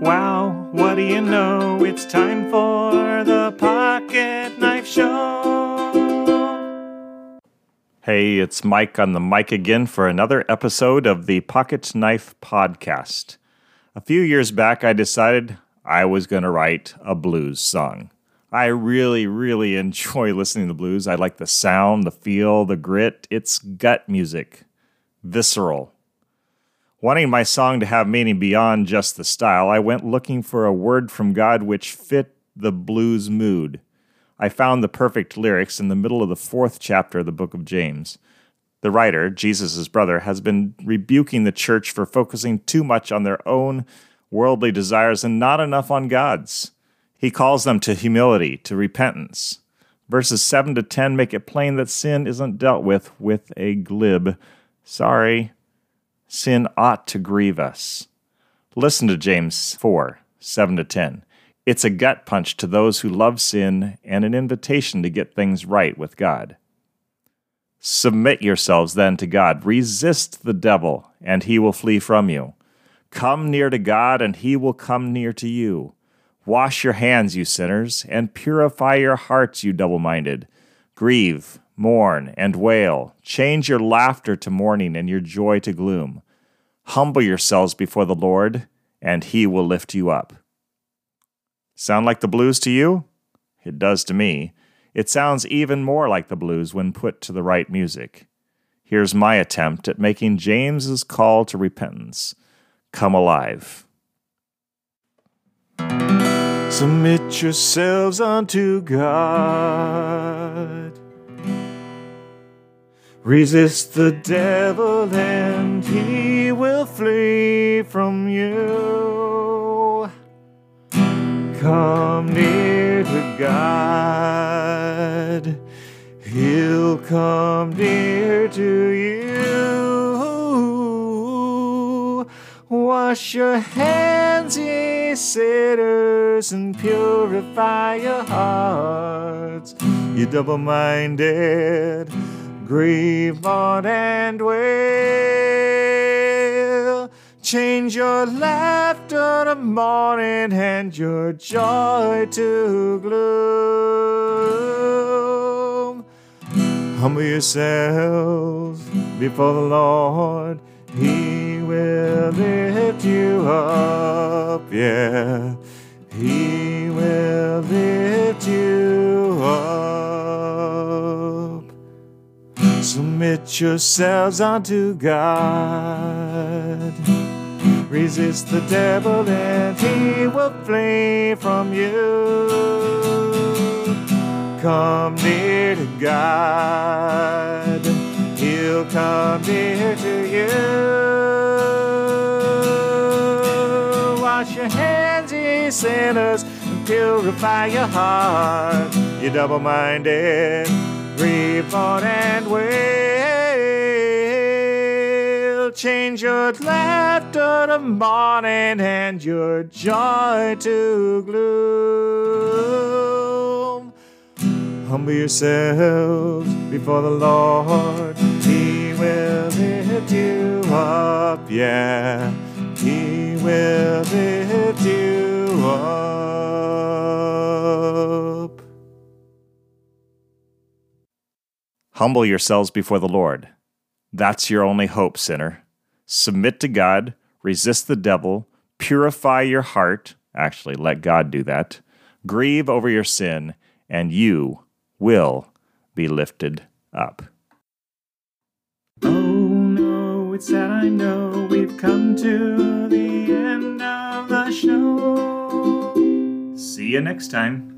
Wow, what do you know? It's time for the Pocket Knife Show. Hey, it's Mike on the mic again for another episode of the Pocket Knife Podcast. A few years back, I decided I was going to write a blues song. I really, really enjoy listening to blues. I like the sound, the feel, the grit. It's gut music, visceral. Wanting my song to have meaning beyond just the style, I went looking for a word from God which fit the blues mood. I found the perfect lyrics in the middle of the fourth chapter of the book of James. The writer, Jesus' brother, has been rebuking the church for focusing too much on their own worldly desires and not enough on God's. He calls them to humility, to repentance. Verses 7 to 10 make it plain that sin isn't dealt with with a glib, sorry, sin ought to grieve us. Listen to James 4 7 to 10. It's a gut punch to those who love sin and an invitation to get things right with God. Submit yourselves then to God. Resist the devil, and he will flee from you. Come near to God, and he will come near to you. Wash your hands, you sinners, and purify your hearts, you double minded. Grieve, mourn, and wail. Change your laughter to mourning and your joy to gloom. Humble yourselves before the Lord, and he will lift you up. Sound like the blues to you? It does to me. It sounds even more like the blues when put to the right music. Here's my attempt at making James's call to repentance come alive. Submit yourselves unto God. Resist the devil and he will flee from you. Come near to God, he'll come near to you. Wash your hands, ye sinners, and purify your hearts, you double minded grieve, mourn, and wail. Change your laughter to mourning and your joy to gloom. Humble yourselves before the Lord, He will lift you up, yeah. He will lift you up. Submit yourselves unto God. Resist the devil and he will flee from you. Come near to God, he'll come near to you. Wash your hands, ye sinners, and purify your heart, you double minded grieve, and wail. Change your laughter to mourning and your joy to gloom. Humble yourselves before the Lord, He will lift you up, yeah. He will lift you up. Humble yourselves before the Lord. That's your only hope, sinner. Submit to God, resist the devil, purify your heart. Actually, let God do that. Grieve over your sin, and you will be lifted up. Oh no, it's sad, I know we've come to the end of the show. See you next time.